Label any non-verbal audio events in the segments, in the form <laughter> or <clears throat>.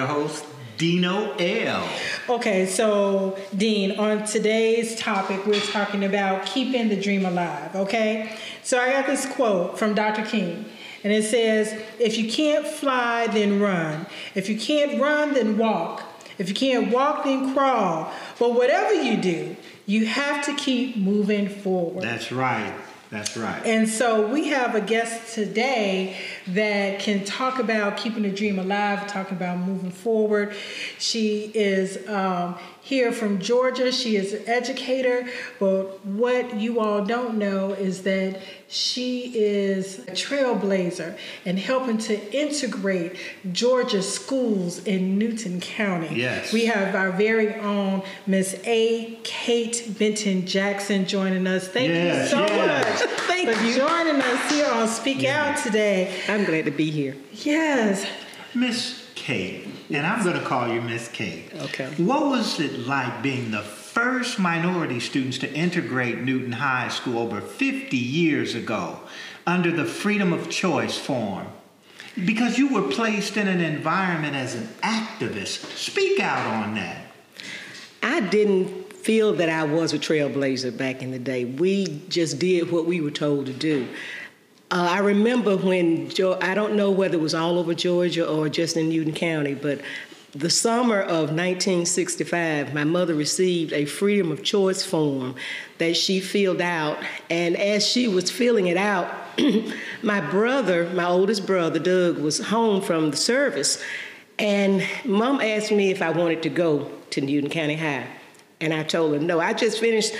your host, Dino L. Okay, so Dean, on today's topic, we're talking about keeping the dream alive, okay? So I got this quote from Dr. King, and it says, If you can't fly, then run. If you can't run, then walk. If you can't walk, then crawl. But whatever you do, you have to keep moving forward. That's right. That's right. And so we have a guest today that can talk about keeping the dream alive, talking about moving forward. She is um, here from Georgia. She is an educator, but what you all don't know is that she is a trailblazer and helping to integrate Georgia schools in Newton County. Yes. We have our very own Miss A. Kate Benton Jackson joining us. Thank Yes, you so yes. much Thank for you. For joining us here on Speak Out today. I'm glad to be here. Yes. Miss Kate, and I'm going to call you Miss Kate. Okay. What was it like being the first minority students to integrate Newton High School over 50 years ago under the freedom of choice form? Because you were placed in an environment as an activist. Speak out on that. I didn't feel that I was a trailblazer back in the day. We just did what we were told to do. Uh, I remember when, Geo- I don't know whether it was all over Georgia or just in Newton County, but the summer of 1965, my mother received a freedom of choice form that she filled out. And as she was filling it out, <clears throat> my brother, my oldest brother, Doug, was home from the service. And mom asked me if I wanted to go to Newton County High. And I told her, no, I just finished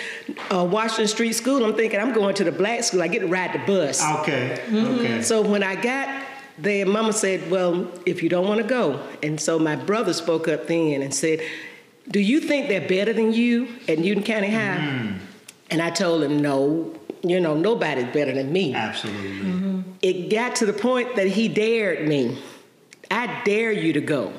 uh, Washington Street School. I'm thinking I'm going to the black school. I get to ride the bus. Okay, okay. So when I got there, Mama said, "Well, if you don't want to go," and so my brother spoke up then and said, "Do you think they're better than you at Newton County High?" And I told him, "No, you know nobody's better than me." Absolutely. It got to the point that he dared me. I dare you to go.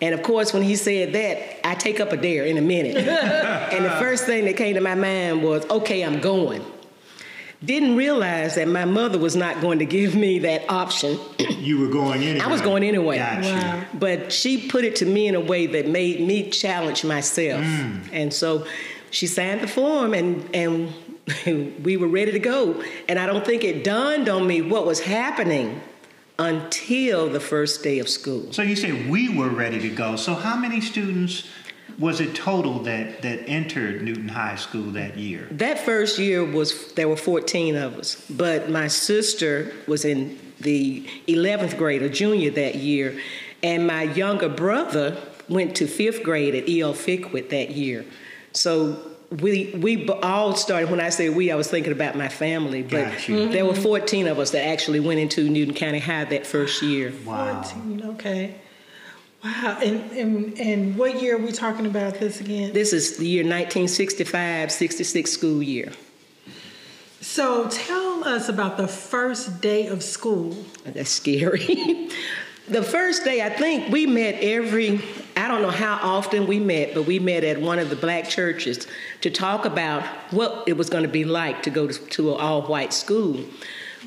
And of course, when he said that, I take up a dare in a minute. <laughs> and the first thing that came to my mind was, okay, I'm going. Didn't realize that my mother was not going to give me that option, You were going anyway. I was going anyway. Got you. Wow. but she put it to me in a way that made me challenge myself. Mm. And so she signed the form and, and <laughs> we were ready to go. And I don't think it dawned on me what was happening until the first day of school. So you say we were ready to go. So how many students was it total that that entered Newton High School that year? That first year was there were 14 of us, but my sister was in the 11th grade, a junior that year, and my younger brother went to fifth grade at E.L. Ficquett that year. So we we all started. When I say we, I was thinking about my family, but Got you. there were 14 of us that actually went into Newton County High that first year. Wow. 14, okay. Wow. And, and, and what year are we talking about this again? This is the year 1965-66 school year. So tell us about the first day of school. That's scary. <laughs> the first day, I think we met every, I don't know how often we met, but we met at one of the black churches to talk about what it was going to be like to go to, to an all white school.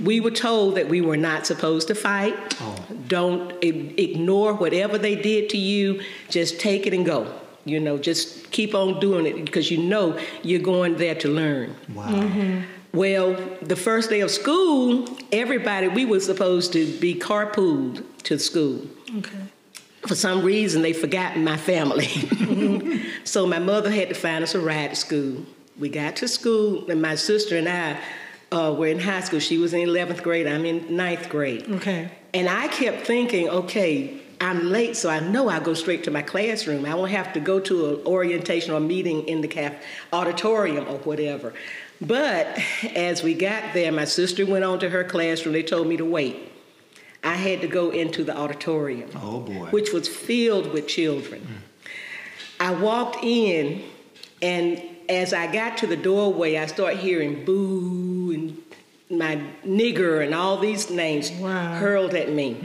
We were told that we were not supposed to fight. Oh. Don't i- ignore whatever they did to you, just take it and go. You know, just keep on doing it because you know you're going there to learn. Wow. Mm-hmm. Well, the first day of school, everybody, we were supposed to be carpooled to school. Okay. For some reason, they forgot my family. <laughs> so my mother had to find us a ride to school. We got to school, and my sister and I uh, were in high school. She was in 11th grade, I'm in ninth grade. Okay. And I kept thinking, okay, I'm late, so I know I'll go straight to my classroom. I won't have to go to an orientation or meeting in the caf- auditorium or whatever. But as we got there, my sister went on to her classroom. They told me to wait. I had to go into the auditorium, Oh boy. which was filled with children. I walked in, and as I got to the doorway, I started hearing boo and my nigger and all these names Wow. hurled at me.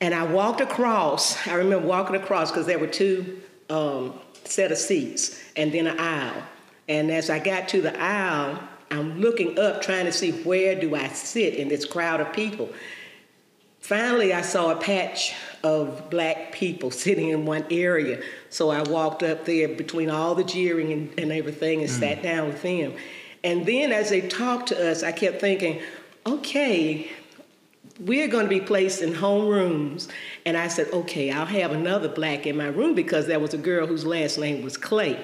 And I walked across. I remember walking across because there were two um, set of seats and then an aisle. And as I got to the aisle, I'm looking up trying to see where do I sit in this crowd of people. Finally, I saw a patch of black people <laughs> sitting in one area. So I walked up there between all the jeering and, and everything and mm. sat down with them. And then as they talked to us, I kept thinking, okay, we're going to be placed in home rooms. And I said, okay, I'll have another black in my room because there was a girl whose last name was Clay.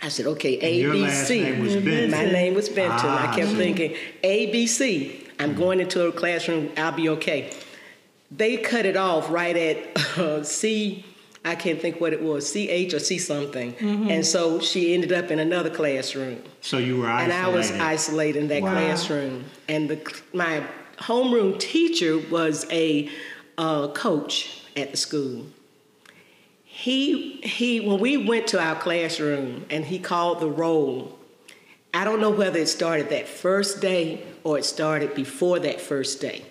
I said, okay, ABC. My name was Benton. Ah. I kept thinking, ABC. I'm going into a classroom, I'll be okay. They cut it off right at uh, C, I can't think what it was, CH or C something. Mm-hmm. And so she ended up in another classroom. So you were isolated. And I was isolated in that wow. classroom. And the, my homeroom teacher was a uh, coach at the school. He, he, when we went to our classroom and he called the roll, I don't know whether it started that first day or it started before that first day.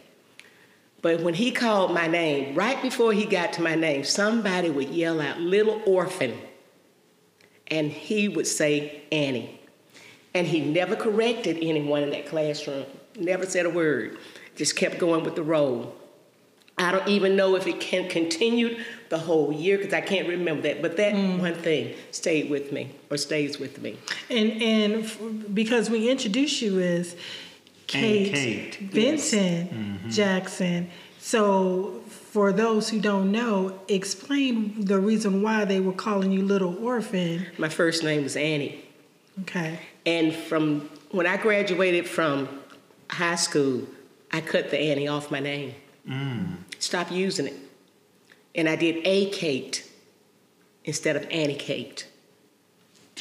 But when he called my name, right before he got to my name, somebody would yell out, Little Orphan. And he would say, Annie. And he never corrected anyone in that classroom, never said a word, just kept going with the roll. I don't even know if it can continued the whole year because I can't remember that. But that mm. one thing stayed with me or stays with me. And and f- because we introduced you as Kate, Kate. Benton yes. mm-hmm. Jackson. So for those who don't know, explain the reason why they were calling you Little Orphan. My first name was Annie. Okay. And from when I graduated from high school, I cut the Annie off my name. Mm. Stop using it. And I did A Kate instead of Annie Kate.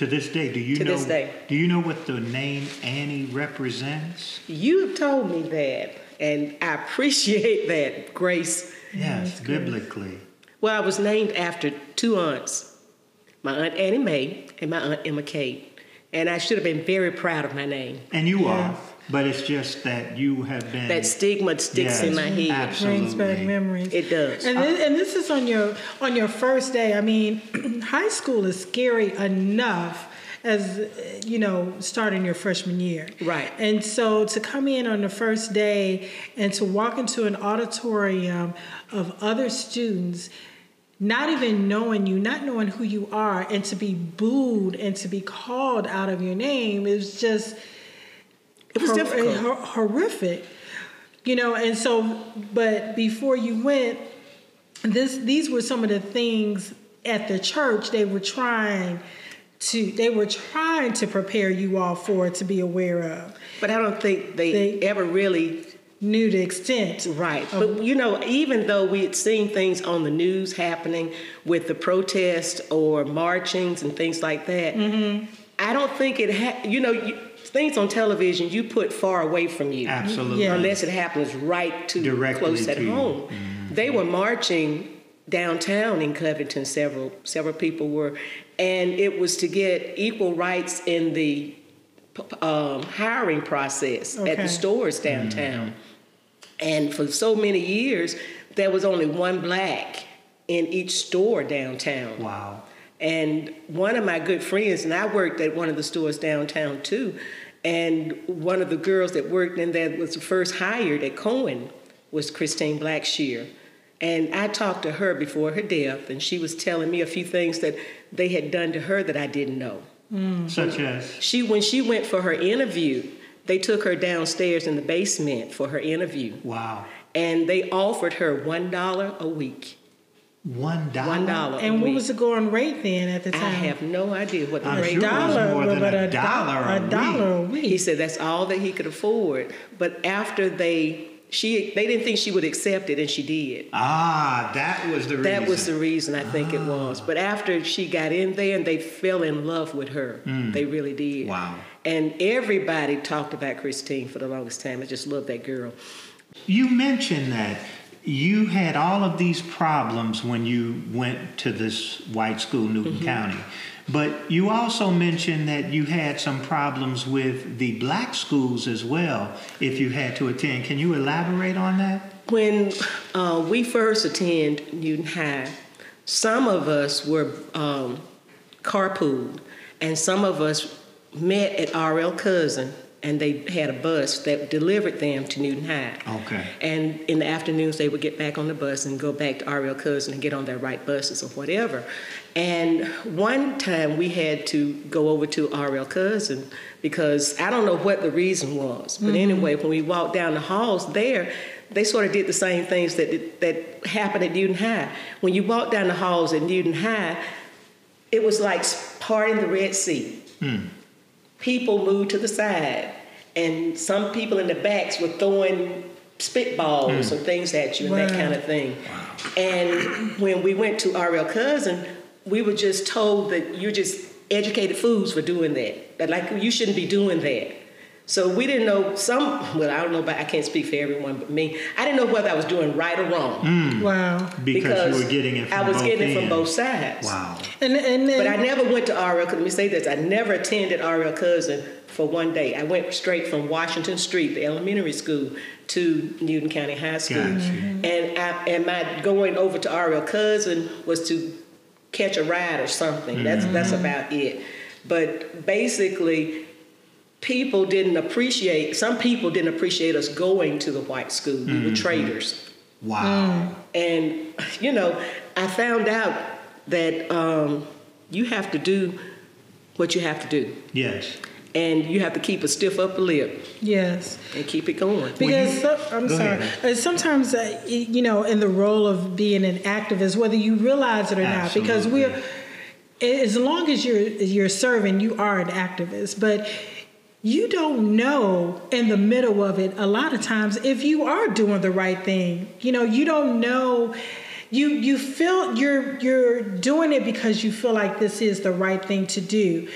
To this day, do you to know? This day. Do you know what the name Annie represents? You told me that, and I appreciate that, Grace. Yes, biblically. Well, I was named after two aunts, my aunt Annie Mae and my aunt Emma Kate, and I should have been very proud of my name. And you are. But it's just that you have been that stigma sticks yes, in my head. Absolutely. Brings back memories. It does. And this, and this is on your on your first day. I mean, <clears throat> high school is scary enough as you know starting your freshman year right and so to come in on the first day and to walk into an auditorium of other students not even knowing you not knowing who you are and to be booed and to be called out of your name is just it was hor- difficult. Hor- horrific. You know, and so, but before you went, this these were some of the things at the church they were trying to they were trying to prepare you all for to be aware of. But I don't think they, they ever really knew the extent. Right. but you know, even though we had seen things on the news happening with the protests or marchings and things like that, mm-hmm. I don't think it had, you know, you, things on television you put far away from you. Absolutely. Yeah. Unless it happens right to Directly close at to home. Mm-hmm. They were marching downtown in Covington. Several several people were, and it was to get equal rights in the um, hiring process okay. at the stores downtown. Mm-hmm. And for so many years, there was only one black in each store downtown. Wow. And one of my good friends, and I worked at one of the stores downtown too, and one of the girls that worked in there was the first hired at Cohen was Christine Blackshear. And I talked to her before her death, and she was telling me a few things that they had done to her that I didn't know. Mm. Such as? She, when she went for her interview, they took her downstairs in the basement for her interview. Wow. And they offered her $1 a week. One dollar. One dollar. And what was the going rate then at the time? I have no idea what the I'm rate sure dollar, more than a, dollar a, a dollar a week. He said that's all that he could afford. But after they she they didn't think she would accept it and she did. Ah, that was the reason. That was the reason I think ah. it was. But after she got in there and they fell in love with her. Mm. They really did. Wow. And everybody talked about Christine for the longest time. I just love that girl. You mentioned that you had all of these problems when you went to this white school, Newton mm-hmm. County. But you also mentioned that you had some problems with the black schools as well, if you had to attend. Can you elaborate on that? When uh, we first attended Newton High, some of us were um, carpooled, and some of us met at R.L. Cousin and they had a bus that delivered them to Newton High. Okay. And in the afternoons, they would get back on the bus and go back to R.L. Cousin and get on their right buses or whatever. And one time we had to go over to R.L. Cousin because I don't know what the reason was, but mm-hmm. anyway, when we walked down the halls there, they sort of did the same things that that happened at Newton High. When you walked down the halls at Newton High, it was like parting the Red Sea. Hmm. People moved to the side, and some people in the backs were throwing spitballs hmm. and things at you and that kind of thing. And when we went to R.L. Cousin, we were just told that you're just educated fools for doing that. That like you shouldn't be doing that. So we didn't know some. Well, I don't know, but I can't speak for everyone but me. I didn't know whether I was doing right or wrong hmm. Wow. Because, you were getting it from I was both getting it from both sides. Wow. And and then, But I never went to R.L. Cousin let me say this: I never attended R.L. Cousin for one day. I went straight from Washington Street, the elementary school, to Newton County High School. Gotcha. And I, and my going over to R.L. Cousin was to catch a ride or something. That's hmm. that's about it. But basically, people didn't appreciate. Some people didn't appreciate us going to the white school. We were traitors. Wow. And, you know, I found out that um, you have to do what you have to do. Yes. And you have to keep a stiff upper lip yes. and keep it going. Because so, I'm Go sorry. ahead. Sometimes, uh, you know, in the role of being an activist, whether you realize it or not, because we're as long as you're you're serving, you are an activist, but you don't know in the middle of it a lot of times if you are doing the right thing. You know, you don't know. You you feel you're you're doing it because you feel like this is the right thing to do.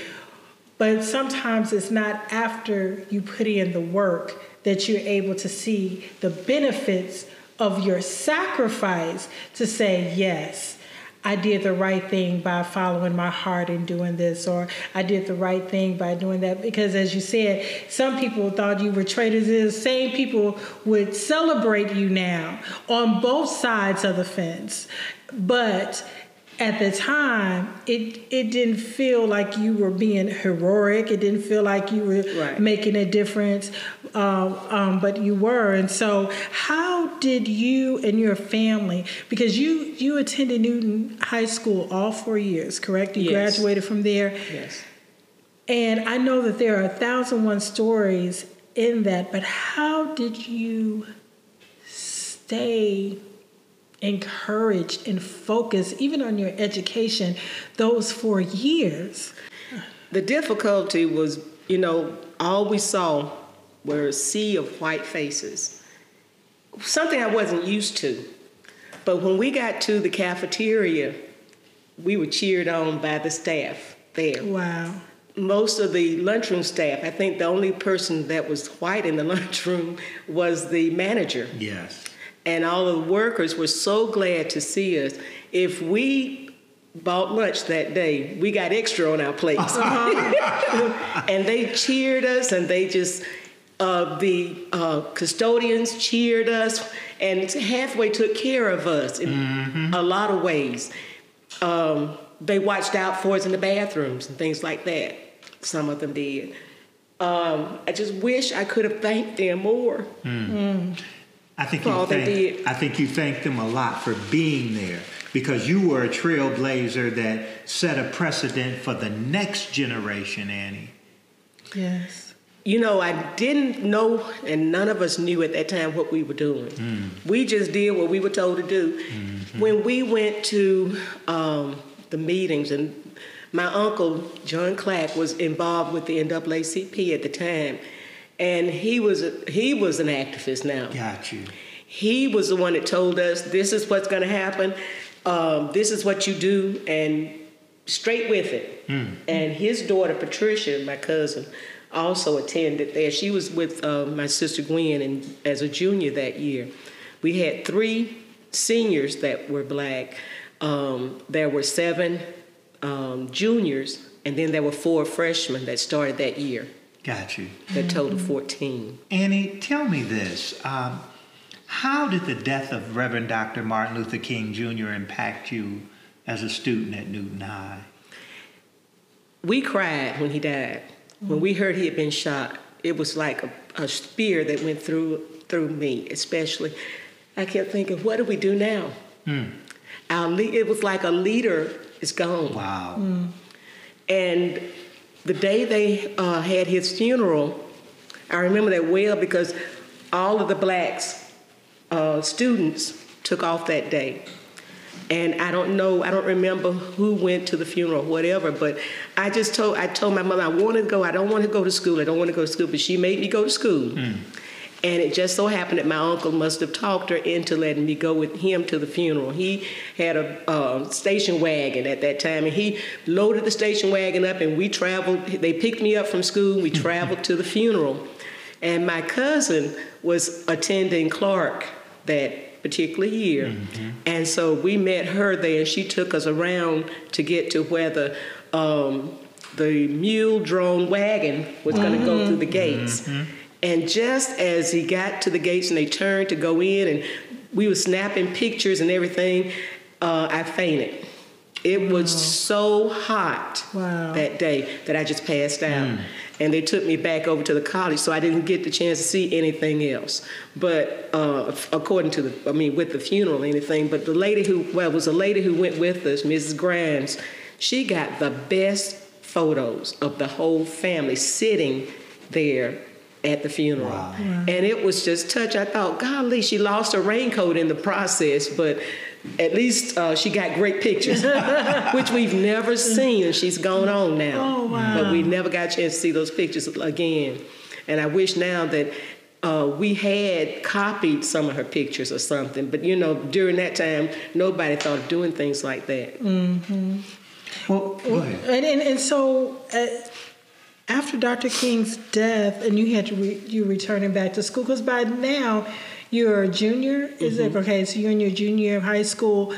But sometimes it's not after you put in the work that you're able to see the benefits of your sacrifice to say, yes, I did the right thing by following my heart and doing this, or I did the right thing by doing that. Because as you said, some people thought you were traitors. The same people would celebrate you now on both sides of the fence. But at the time, it it didn't feel like you were being heroic. It didn't feel like you were Right. making a difference, um, um, but you were. And so, how did you and your family? Because you you attended Newton High School all four years, correct? You Yes. graduated from there, Yes. and I know that there are a thousand one stories in that. But how did you stay? encouraged and focused even on your education those four years The difficulty was, you know, all we saw were a sea of white faces. Something I wasn't used to. But when we got to the cafeteria, we were cheered on by the staff there. wow most of the lunchroom staff, I think the only person that was white in the <laughs> lunchroom was the manager. Yes. And all the workers were so glad to see us. If we bought lunch that day, we got extra on our plates. Uh-huh. <laughs> and they cheered us and they just, uh, the uh, custodians cheered us and halfway took care of us in a lot of ways. Um, they watched out for us in the bathrooms and things like that. Some of them did. Um, I just wish I could have thanked them more. I think you thank. I think you thank them a lot for being there because you were a trailblazer that set a precedent for the next generation, Annie. yes You know, I didn't know, and none of us knew at that time what we were doing. We just did what we were told to do. When we went to um, the meetings, and my uncle, John Clack, was involved with the NAACP at the time, and he was, a, he was an activist now. Got you. He was the one that told us this is what's going to happen, um, this is what you do, and straight with it. And his daughter Patricia, my cousin, also attended there. She was with uh, my sister Gwen, and as a junior that year, we had three seniors that were black. Um, there were seven um, juniors, and then there were four freshmen that started that year. Got you. That totaled 14. Annie, tell me this. Um, how did the death of Reverend Dr. Martin Luther King Jr. impact you as a student at Newton High? We cried when he died. When we heard he had been shot, it was like a, a spear that went through through me, especially. I kept thinking, what do we do now? Hmm. Our le- it was like a leader is gone. Wow. And the day they uh, had his funeral, I remember that well because all of the blacks uh, students took off that day. And I don't know, I don't remember who went to the funeral or whatever, but I just told I told my mother I wanted to go. I don't want to go to school. I don't want to go to school, but she made me go to school. And it just so happened that my uncle must have talked her into letting me go with him to the funeral. He had a uh, station wagon at that time, and he loaded the station wagon up, and we traveled. They picked me up from school. We traveled to the funeral, and my cousin was attending Clark that particular year, and so we met her there. and She took us around to get to where the um, the mule drawn wagon was going to go through the gates. And just as he got to the gates and they turned to go in, and we were snapping pictures and everything, uh, I fainted. It was so hot Wow. that day that I just passed out. And they took me back over to the college, so I didn't get the chance to see anything else. But uh, according to the, I mean, with the funeral, anything. But the lady who, well, it was a lady who went with us, Mrs. Grimes. She got the best photos of the whole family sitting there at the funeral. And it was just touch. I thought, golly, she lost her raincoat in the process, but at least uh, she got great pictures, <laughs> which we've never seen. And she's gone on now. Oh, wow. But we never got a chance to see those pictures again. And I wish now that uh, we had copied some of her pictures or something. But you know, during that time, nobody thought of doing things like that. Well, go ahead. And, and, and so uh, after Dr. King's death, and you had to re- you returning back to school because by now you're a junior. Is it mm-hmm. okay? So you're in your junior year of high school.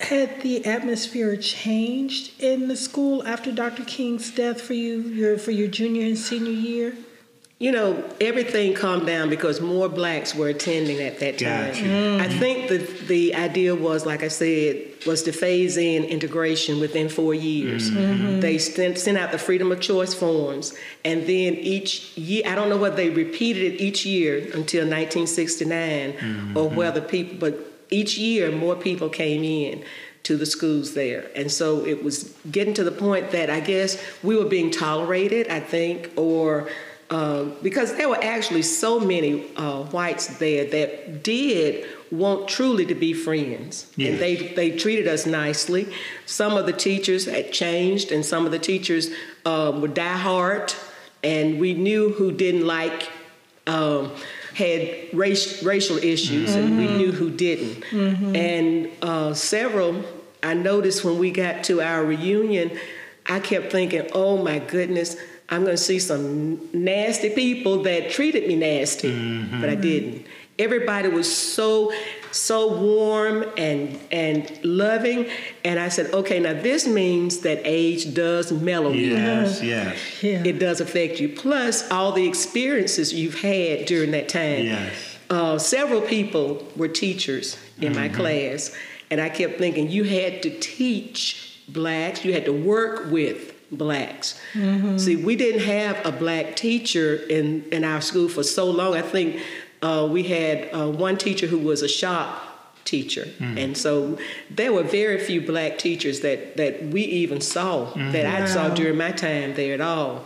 Had the atmosphere changed in the school after Dr. King's death for you? Your for your junior and senior year? You know, everything calmed down because more blacks were attending at that time. Gotcha. I think the the idea was, like I said, was to phase in integration within four years. Mm-hmm. Mm-hmm. They sent, sent out the freedom of choice forms, and then each year, I don't know whether they repeated it each year until 1969, or whether people, but each year more people came in to the schools there. And so it was getting to the point that I guess we were being tolerated, I think, or um, because there were actually so many uh, whites there that did want truly to be friends, Yes. and they they treated us nicely. Some of the teachers had changed, and some of the teachers um, were diehard, and we knew who didn't like. Um, had race, racial issues, and we knew who didn't. And uh, several, I noticed when we got to our reunion, I kept thinking, oh my goodness, I'm going to see some nasty people that treated me nasty, but I didn't. Everybody was so so warm and and loving, and I said, okay, now this means that age does mellow you. Yes, <laughs> yes. Yeah. It does affect you. Plus, all the experiences you've had during that time. Yes. Uh, several people were teachers in my class, and I kept thinking you had to teach blacks, you had to work with blacks. See, we didn't have a black teacher in, in our school for so long. I think uh, we had uh, one teacher who was a shop teacher, and so there were very few black teachers that, that we even saw that I saw during my time there at all.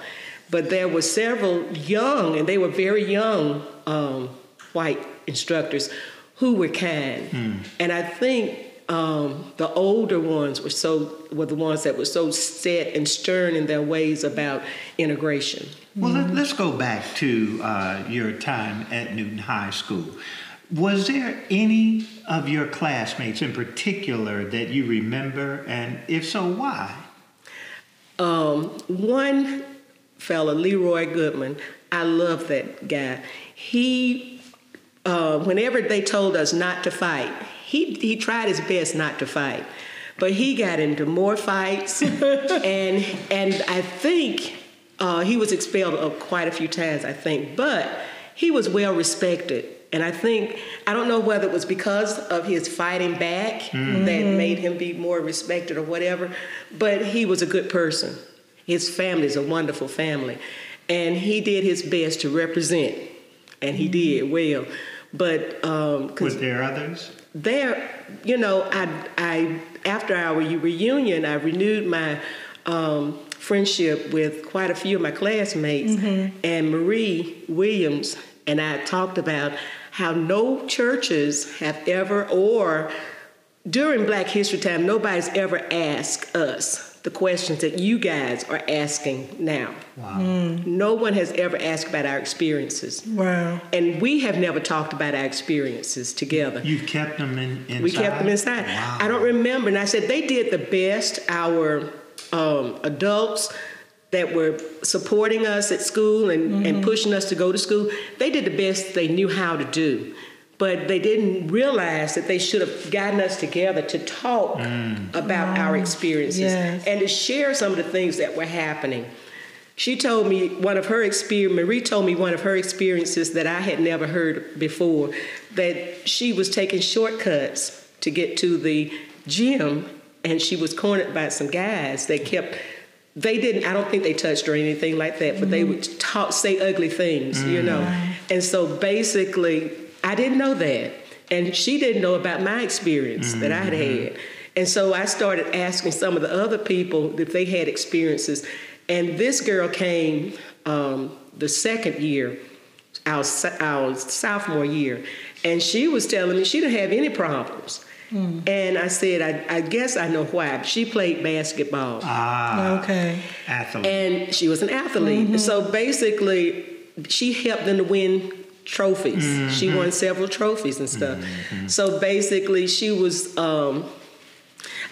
But there were several young, and they were very young um, white instructors who were kind. And I think um, the older ones were so were the ones that were so set and stern in their ways about integration. Well, let, let's go back to uh, your time at Newton High School. Was there any of your classmates in particular that you remember, and if so, why? Um, one fella, Leroy Goodman, I love that guy. He, uh, whenever they told us not to fight, he, he tried his best not to fight. But he got into more fights, <laughs> and and I think uh, he was expelled uh, quite a few times. I think, but he was well respected, and I think I don't know whether it was because of his fighting back that made him be more respected or whatever. But he was a good person. His family is a wonderful family, and he did his best to represent, and he did well. But um, 'cause Was there others? there, you know, I, I after our reunion, I renewed my um, friendship with quite a few of my classmates, and Marie Williams and I talked about how no churches have ever, or during Black History Time, nobody's ever asked us the questions that you guys are asking now. Wow. No one has ever asked about our experiences. Wow. And we have never talked about our experiences together. You've kept them in, inside? We kept them inside. Wow. I don't remember. And I said they did the best. Our um, adults that were supporting us at school and, and pushing us to go to school, they did the best they knew how to do. But they didn't realize that they should have gotten us together to talk mm. about our experiences Yes. and to share some of the things that were happening. She told me one of her experience. Marie told me one of her experiences that I had never heard before. That she was taking shortcuts to get to the gym, and she was cornered by some guys that kept. They didn't. I don't think they touched her or anything like that, but they mm-hmm. would talk, say ugly things, you mm. know. And so basically, I didn't know that, and she didn't know about my experience that I had had. And so I started asking some of the other people if they had experiences. And this girl came um, the second year, our, our sophomore year, and she was telling me she didn't have any problems. And I said, I, I guess I know why. She played basketball Ah, Okay. athlete. and she was an athlete. So basically, she helped them to win trophies. She won mm-hmm. several trophies and stuff. Mm-hmm. So basically, she was. Um,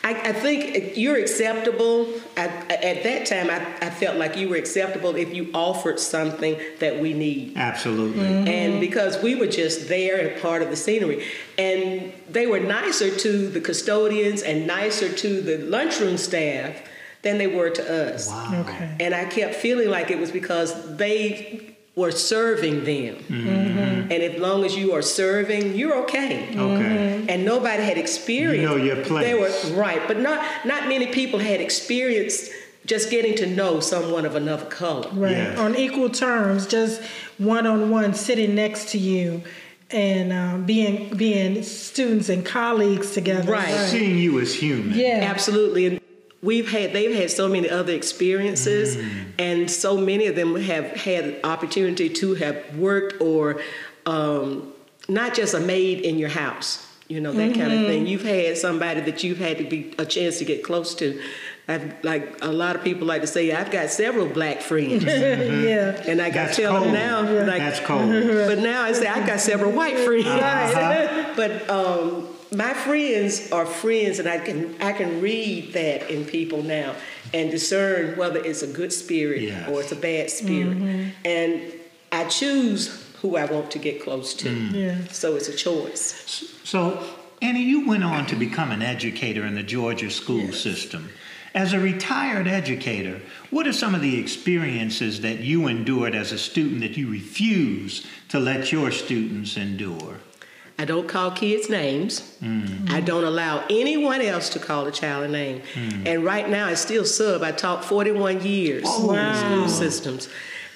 I, I think you're acceptable. I, at that time, I, I felt like you were acceptable if you offered something that we need. Absolutely. And mm-hmm. because we were just there and a part of the scenery. And they were nicer to the custodians and nicer to the lunchroom staff than they were to us. Wow. Okay. And I kept feeling like it was because they were serving them. Mm-hmm. And as long as you are serving, you're okay. Okay. And nobody had experienced. You know your place. They were right, but not not many people had experienced just getting to know someone of another color. Right. Yes. On equal terms, just one on one, sitting next to you, and um, being being students and colleagues together. Right. Seeing you as human. Yeah. Absolutely. And we've had they've had so many other experiences and so many of them have had opportunity to have worked or um, not just a maid in your house, you know, that kind of thing. You've had somebody that you've had to be a chance to get close to. I've like a lot of people like to say, I've got several black friends. <laughs> Yeah. and I got to tell cold. them now, like That's cold. <laughs> but now I say I've got several white friends. Uh-huh. <laughs> but um, my friends are friends, and I can I can read that in people now and discern whether it's a good spirit Yes. or it's a bad spirit, mm-hmm. and I choose who I want to get close to. Mm. Yeah. So it's a choice. So, Annie, you went on to become an educator in the Georgia school system. As a retired educator, what are some of the experiences that you endured as a student that you refuse to let your students endure? I don't call kids names. I don't allow anyone else to call a child a name. And right now, I still sub. I taught 41 years in school systems.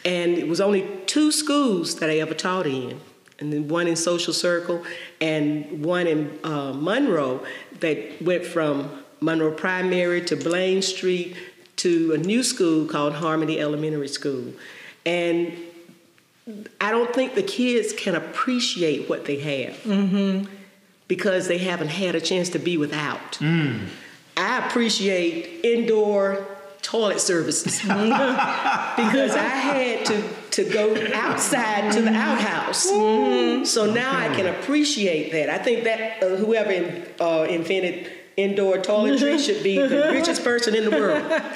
And it was only two schools that I ever taught in. And then one in Social Circle and one in uh, Monroe that went from Monroe Primary to Blaine Street to a new school called Harmony Elementary School. And I don't think the kids can appreciate what they have because they haven't had a chance to be without. I appreciate indoor toilet services <laughs> because I had to, to go outside to the outhouse. So now I can appreciate that. I think that uh, whoever in, uh, invented indoor toiletry <laughs> should be the richest person in the world. <laughs>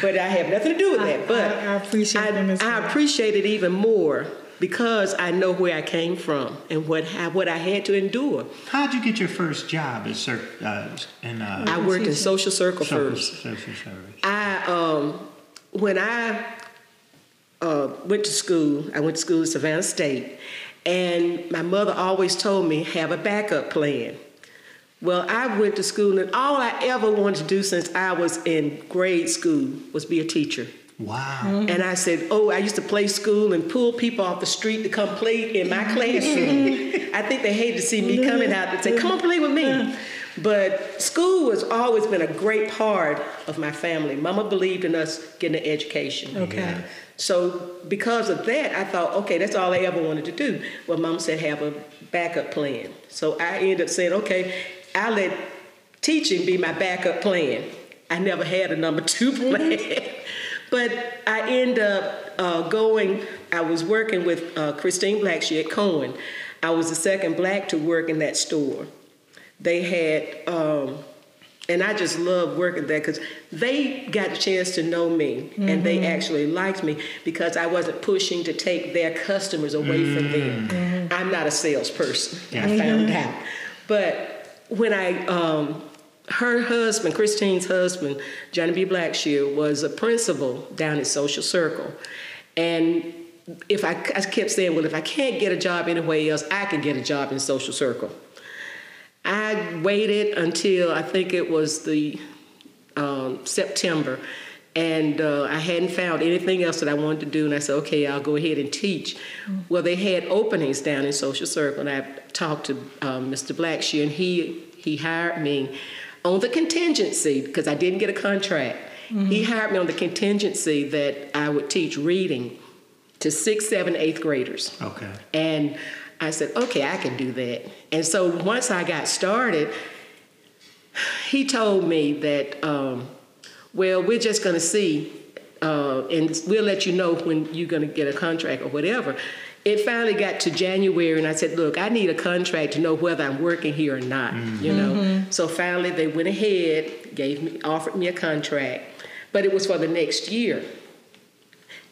But I have nothing to do with that. But I- I appreciate I, them as I appreciate it even more because I know where I came from and what I, what I had to endure. How'd you get your first job as cir- uh, in uh, I worked in social circle social, first. social service? I um, when I uh, went to school, I went to school at Savannah State, and my mother always told me have a backup plan. Well, I went to school, and all I ever wanted to do since I was in grade school was be a teacher. Wow. Mm-hmm. And I said, Oh, I used to play school and pull people off the street to come play in my mm-hmm. classroom. <laughs> I think they hated to see me coming out and say, Come on, play with me. But school has always been a great part of my family. Mama believed in us getting an education. Okay. Yeah. So because of that, I thought, okay, that's all I ever wanted to do. Well, mom said have a backup plan. So I ended up saying, okay, I'll let teaching be my backup plan. I never had a number two <laughs> plan. but I end up uh, going, I was working with uh, Christine Blackshear at Cohen. I was the second black to work in that store. They had, um, and I just loved working there because they got a chance to know me and they actually liked me because I wasn't pushing to take their customers away from them. I'm not a salesperson, I found out. But when I, um, her husband, Christine's husband, Johnny B. Blackshear, was a principal down at Social Circle. And if I, I kept saying, well, if I can't get a job anywhere else, I can get a job in Social Circle. I waited until I think it was the um, September, and uh, I hadn't found anything else that I wanted to do. And I said, okay, I'll go ahead and teach. Well, they had openings down in Social Circle, and I talked to um, Mr. Blackshear, and he he hired me on the contingency because I didn't get a contract. He hired me on the contingency that I would teach reading to sixth, seventh, eighth graders. Okay. And I said, okay, I can do that. And so once I got started, he told me that, um, well, we're just going to see, uh, and we'll let you know when you're going to get a contract or whatever. It finally got to January, and I said, look, I need a contract to know whether I'm working here or not, you know. So finally, they went ahead, gave me, offered me a contract, but it was for the next year.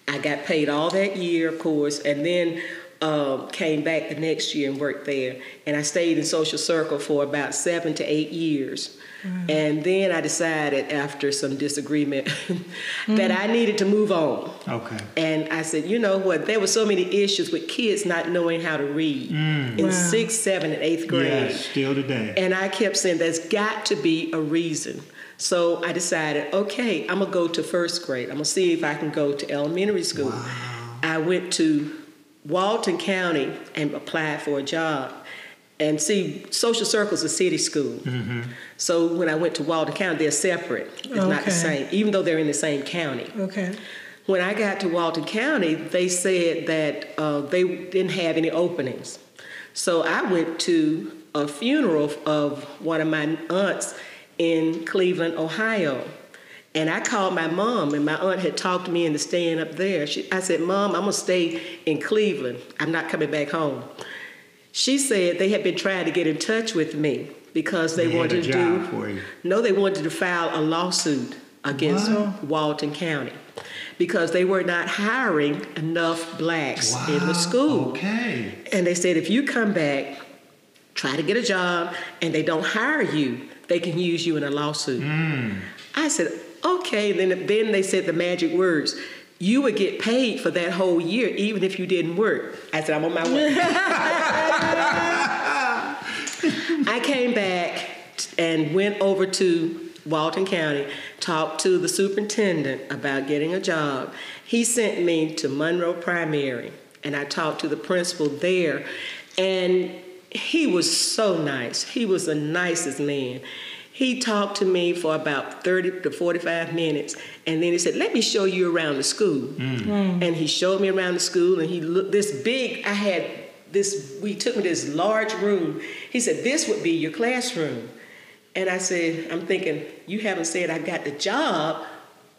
I got paid all that year, of course, and then um, came back the next year and worked there. And I stayed in Social Circle for about seven to eight years. Mm-hmm. And then I decided, after some disagreement, <laughs> that I mm-hmm. needed to move on. Okay. And I said, you know what? There were so many issues with kids not knowing how to read mm. in Wow. sixth, seventh, and eighth grade. Yes, still today. And I kept saying, there's got to be a reason. So I decided, okay, I'm gonna go to first grade. I'm gonna see if I can go to elementary school. Wow. I went to Walton County and applied for a job. And see, Social Circle's a city school. So when I went to Walton County, they're separate. It's not the same, even though they're in the same county. Okay. When I got to Walton County, they said that uh, they didn't have any openings. So I went to a funeral of one of my aunts in Cleveland, Ohio. And I called my mom, and my aunt had talked me into staying up there. She, I said, Mom, I'm going to stay in Cleveland. I'm not coming back home. She said they had been trying to get in touch with me because they, They wanted to do no, they wanted to file a lawsuit against? Walton County because they were not hiring enough blacks in the school. Okay. And they said if you come back, try to get a job, and they don't hire you, they can use you in a lawsuit. I said, okay. Then, then they said the magic words. You would get paid for that whole year, even if you didn't work. I said, I'm on my way. <laughs> I came back and went over to Walton County, talked to the superintendent about getting a job. He sent me to Monroe Primary, and I talked to the principal there, and he was so nice. He was the nicest man. He talked to me for about 30 to 45 minutes, and then he said, Let me show you around the school. Mm. Mm. And he showed me around the school, and he looked this big, I had this, we took me to this large room. He said, This would be your classroom. And I said, I'm thinking, you haven't said I got the job.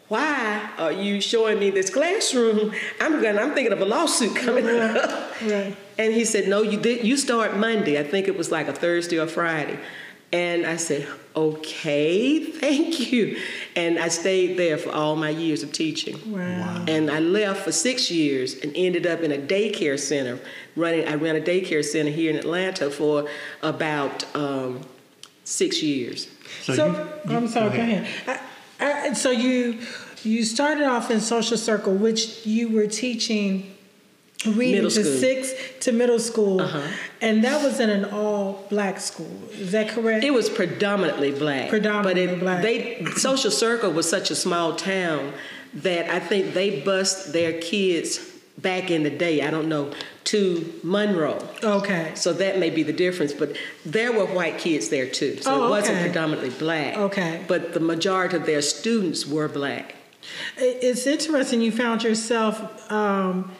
Why are you showing me this classroom? I'm going. I'm thinking of a lawsuit coming up. Right. And he said, No, you did. You start Monday. I think it was like a Thursday or Friday. And I said, Okay, thank you. And I stayed there for all my years of teaching. Wow. And I left for six years and ended up in a daycare center. Running, I ran a daycare center here in Atlanta for about um, six years. So, you- you- I'm sorry. Go ahead. I, I, so you you started off in social circle, which you were teaching reading Middle to school. sixth to middle school, Uh-huh. and that was in an all black school. Is that correct? It was predominantly black. Predominantly but it, black. They social circle was such a small town that I think they bust their kids back in the day. I don't know to Monroe. Okay. So that may be the difference, but there were white kids there too. So Oh, it wasn't predominantly black. Okay. But the majority of their students were black. It's interesting you found yourself um,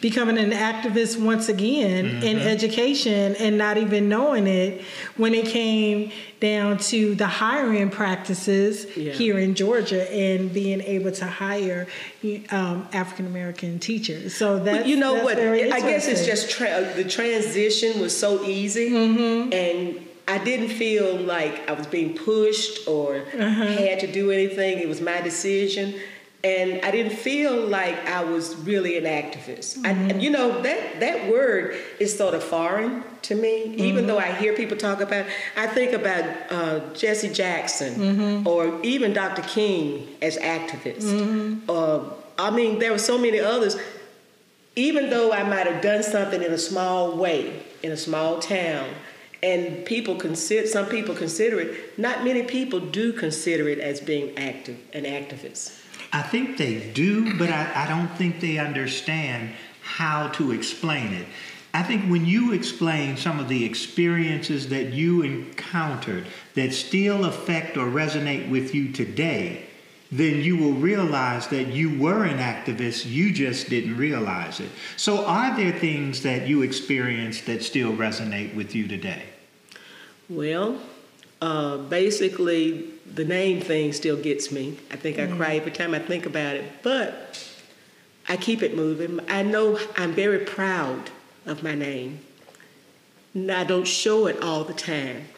becoming an activist once again in education and not even knowing it when it came down to the hiring practices Yeah. here in Georgia and being able to hire um, African American teachers. So that's But you know what? I guess it's just tra- the transition was so easy, Mm-hmm. and I didn't feel like I was being pushed or Uh-huh. had to do anything. It was my decision, and I didn't feel like I was really an activist. Mm-hmm. and you know that that word is sort of foreign to me. Even though I hear people talk about, it, I think about uh, Jesse Jackson Mm-hmm. or even Dr. King as activists. Uh, I mean, there were so many others even though I might have done something in a small way in a small town, and people consider some people consider it, not many people do consider it as being active an activist. I think they do, but I, I don't think they understand how to explain it. I think when you explain some of the experiences that you encountered that still affect or resonate with you today, then you will realize that you were an activist, you just didn't realize it. So, are there things that you experienced that still resonate with you today? Well, uh, basically, the name thing still gets me. I think I cry every mm. time I think about it, but I keep it moving. I know I'm very proud of my name. And I don't show it all the time.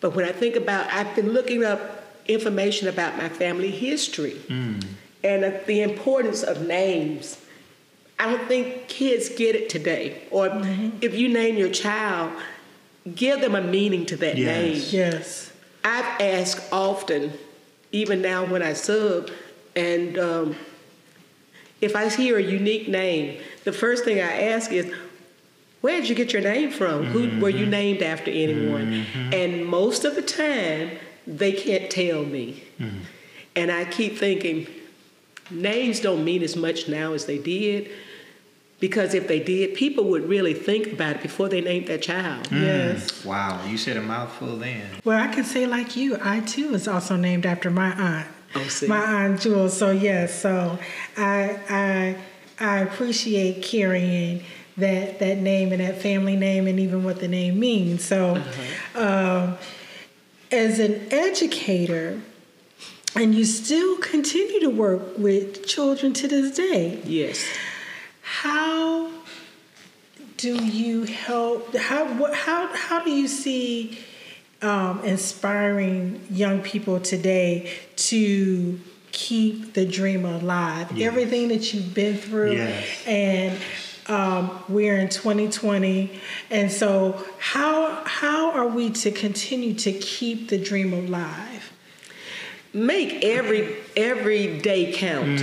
But when I think about, I've been looking up information about my family history mm. and uh, the importance of names. I don't think kids get it today. Or mm-hmm. if you name your child, give them a meaning to that Yes. name. yes. I've asked often, even now when I sub, and um, if I hear a unique name, the first thing I ask is, where did you get your name from? Who were you mm-hmm. named after anyone? Mm-hmm. And most of the time, they can't tell me. Mm-hmm. And I keep thinking, names don't mean as much now as they did. Because if they did, people would really think about it before they named their child. Yes. Wow, you said a mouthful then. Well, I can say like you, I too was also named after my aunt. Oh, see. My aunt Jules. So yes, so I I I appreciate carrying that that name and that family name and even what the name means. So um, as an educator, and you still continue to work with children to this day. Yes. How do you help? How what, how how do you see um, inspiring young people today to keep the dream alive? Yes. Everything that you've been through, Yes. and um, we're in 2020, and so how how are we to continue to keep the dream alive? make every every day count.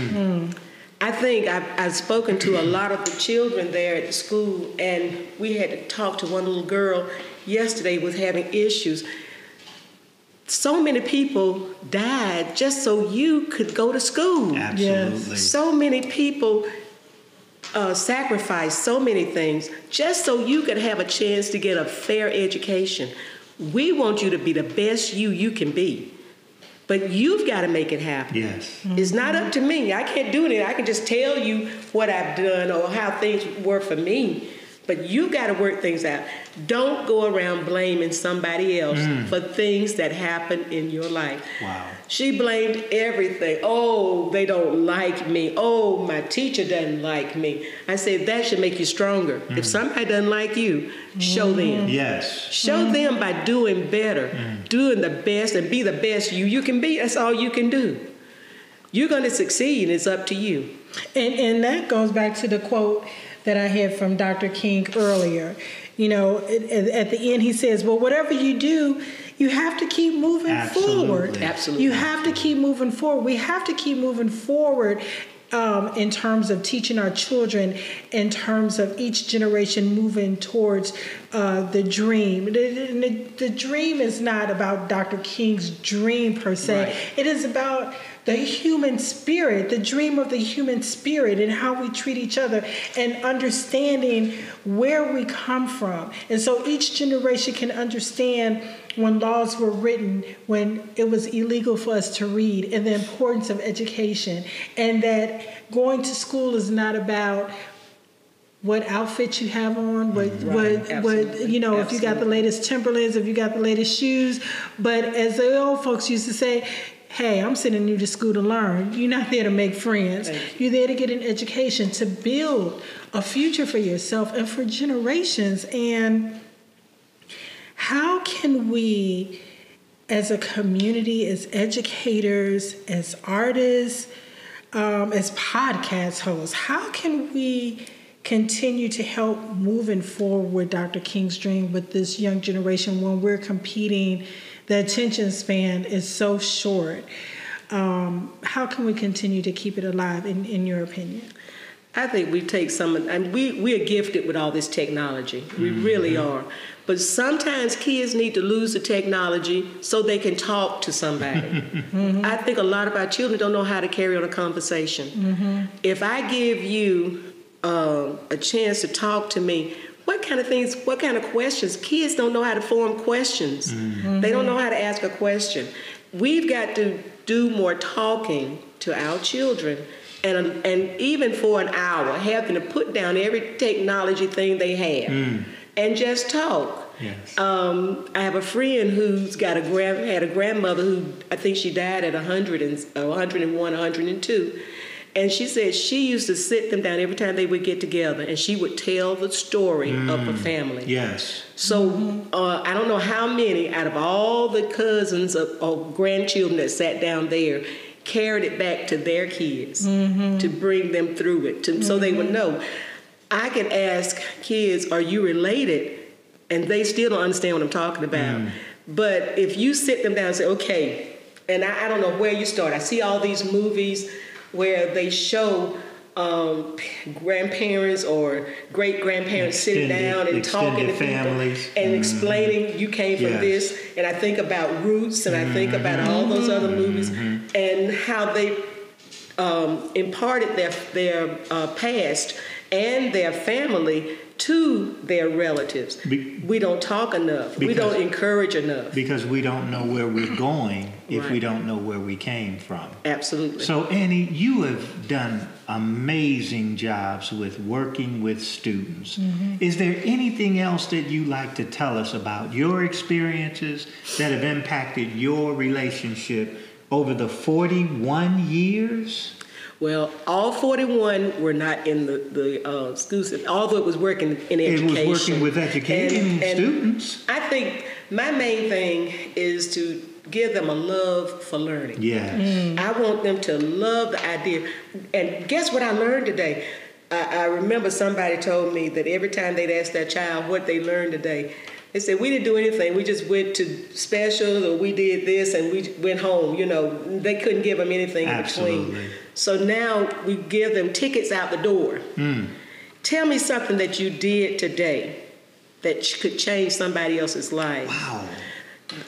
I think I've, I've spoken to a lot of the children there at the school, and we had to talk to one little girl yesterday was having issues. So many people died just so you could go to school. Absolutely. So many people uh, sacrificed so many things just so you could have a chance to get a fair education. We want you to be the best you you can be, but you've got to make it happen. Yes. It's not up to me. I can't do it. I can just tell you what I've done or how things work for me. But you got to work things out. Don't go around blaming somebody else mm. for things that happen in your life. Wow. She blamed everything. Oh, they don't like me. Oh, my teacher doesn't like me. I said that should make you stronger. If mm. somebody doesn't like you, show them. Mm. Yes. Show them by doing better, doing the best, and be the best you you can be. That's all you can do. You're going to succeed. It's up to you. And and that goes back to the quote that I had from Dr. King earlier. You know, at, at- at the end he says, "Well, whatever you do, you have to keep moving Absolutely. forward. Absolutely. You have to keep moving forward. We have to keep moving forward." Um, in terms of teaching our children, in terms of each generation moving towards uh, the dream. The, the, the, dream is not about Dr. King's dream per se. Right. It is about the human spirit, the dream of the human spirit, and how we treat each other, and understanding where we come from. And so each generation can understand when laws were written, when it was illegal for us to read, and the importance of education, and that going to school is not about what outfit you have on, what mm-hmm. right. what what you know, Absolutely. if you got the latest Timberlands, if you got the latest shoes. But as the old folks used to say, hey, I'm sending you to school to learn. You're not there to make friends. You're there to get an education, to build a future for yourself and for generations. And how can we, as a community, as educators, as artists, um, as podcast hosts, how can we continue to help moving forward with Dr. King's dream with this young generation when we're competing? The attention span is so short. Um, how can we continue to keep it alive, in, in your opinion? I think we take some, and we, we are gifted with all this technology. We mm-hmm. really are. But sometimes kids need to lose the technology so they can talk to somebody. <laughs> mm-hmm. I think a lot of our children don't know how to carry on a conversation. Mm-hmm. If I give you uh, a chance to talk to me, what kind of things, what kind of questions? Kids don't know how to form questions. Mm-hmm. They don't know how to ask a question. We've got to do more talking to our children and, and even for an hour, having to put down every technology thing they have. Mm and just talk. Yes. Um, I have a friend who's got a grand, had a grandmother who I think she died at 100 and, uh, 101, 102. And she said she used to sit them down every time they would get together and she would tell the story mm, of a family. Yes. So uh, I don't know how many out of all the cousins or grandchildren that sat down there carried it back to their kids mm-hmm. to bring them through it to, mm-hmm. so they would mm-hmm. know. I can ask kids, Are you related? And they still don't understand what I'm talking about. Mm. But if you sit them down and say, Okay, and I, I, don't know where you start. I see all these movies where they show um, grandparents or great grandparents sitting down and talking to families. people and mm. explaining you came from yes. this. And I think about Roots and I think about all those other movies mm-hmm. and how they um, imparted their their uh, past and their family to their relatives. Be, we don't talk enough. Because, we don't encourage enough. Because we don't know where we're <clears throat> going if right. we don't know where we came from. Absolutely. So, Annie, you have done amazing jobs with working with students. Mm-hmm. Is there anything else that you like to tell us about your experiences that have impacted your relationship over the 41 years? Well, all 41 were not in the, the uh, schools, although it was working in education. It was working with educating and, and students. I think my main thing is to give them a love for learning. Yes. Mm. I want them to love the idea. And guess what I learned today? I, I remember somebody told me that every time they'd ask their child what they learned today, they said we didn't do anything. We just went to specials or we did this and we went home. You know, they couldn't give them anything Absolutely. in between. So now we give them tickets out the door. Mm. Tell me something that you did today that could change somebody else's life. Wow.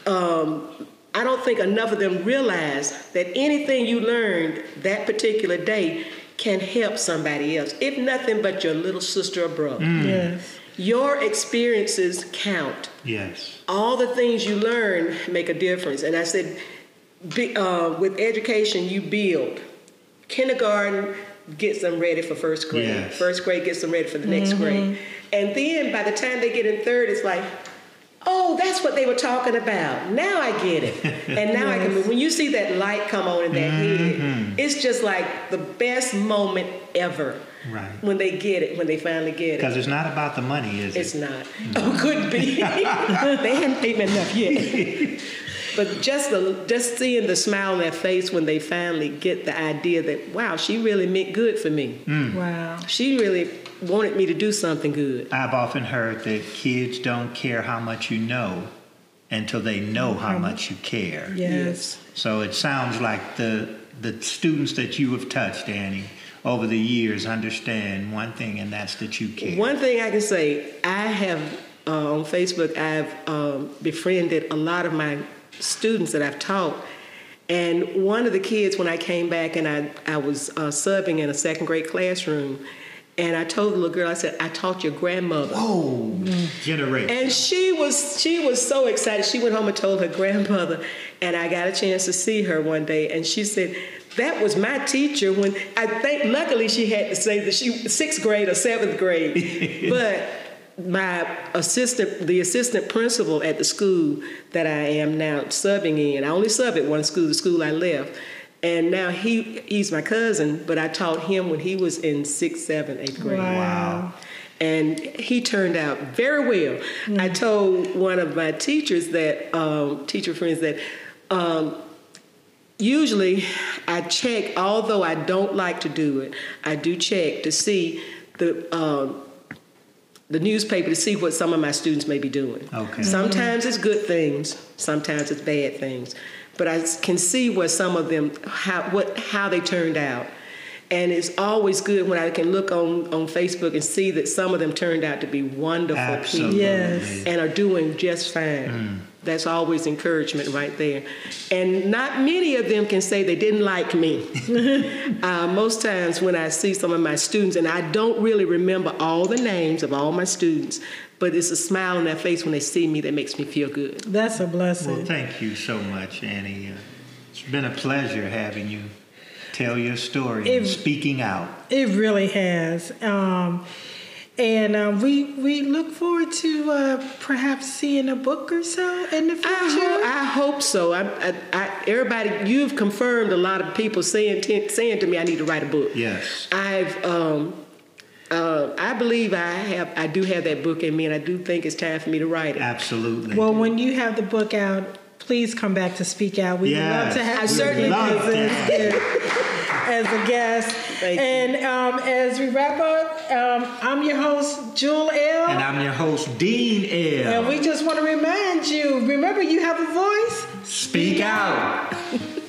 Um, I don't think enough of them realize that anything you learned that particular day can help somebody else, if nothing but your little sister or brother. Mm. Yes. Your experiences count. Yes. All the things you learn make a difference. And I said, be, uh, with education, you build. Kindergarten gets them ready for first grade. Yes. First grade gets them ready for the next mm-hmm. grade. And then by the time they get in third, it's like, oh, that's what they were talking about. Now I get it. And now yes. I can, <laughs> move. when you see that light come on in their mm-hmm. head, it's just like the best moment ever. Right. When they get it, when they finally get it. Because it's not about the money, is it's it? It's not. No. Oh, could be. <laughs> <laughs> they hadn't paid me enough yet. but just the just seeing the smile on their face when they finally get the idea that wow, she really meant good for me. Mm. Wow. She really wanted me to do something good. I've often heard that kids don't care how much you know until they know how much you care. Yes. So it sounds like the the students that you have touched, Annie, over the years understand one thing, and that's that you care. One thing I can say, I have uh, on Facebook, I've um, befriended a lot of my students that I've taught. And one of the kids, when I came back and I, I was uh, subbing in a second grade classroom, and I told the little girl, I said, I taught your grandmother. Oh, generation. And she was she was so excited. She went home and told her grandmother, and I got a chance to see her one day, and she said, "That was my teacher." When I think, luckily, she had to say that she sixth grade or seventh grade, <laughs> but my assistant, the assistant principal at the school that I am now subbing in, I only sub at one school, the school I left. And now he he's my cousin, but I taught him when he was in sixth, seventh, eighth grade. Wow. And he turned out very well. I told one of my teachers that um, teacher friends that um, usually I check, although I don't like to do it, I do check to see the um, the newspaper to see what some of my students may be doing. Okay. Sometimes it's good things, sometimes it's bad things, but I can see where some of them how what how they turned out. And it's always good when I can look on, on Facebook and see that some of them turned out to be wonderful Absolutely. people Yes. and are doing just fine. That's always encouragement right there. And not many of them can say they didn't like me. <laughs> uh, most times when I see some of my students, and I don't really remember all the names of all my students, but it's a smile on their face when they see me that makes me feel good. That's a blessing. Well, thank you so much, Annie. Uh, it's been a pleasure having you tell your story and speaking out. It really has. Um, and uh, we we look forward to uh, perhaps seeing a book or so in the future. I, ho- I hope so. I, I, I, everybody, you've confirmed a lot of people saying t- saying to me, I need to write a book. Yes. I've um, uh, I believe I have I do have that book in me, and I do think it's time for me to write it. Absolutely. well, when you have the book out, please come back to speak out. We would love to have I you certainly as, as a guest. Thank you. and um, as we wrap up, um, I'm your host, Jewel L. and I'm your host, Dean L. and we just want to remind you remember, you have a voice. Speak out. <laughs>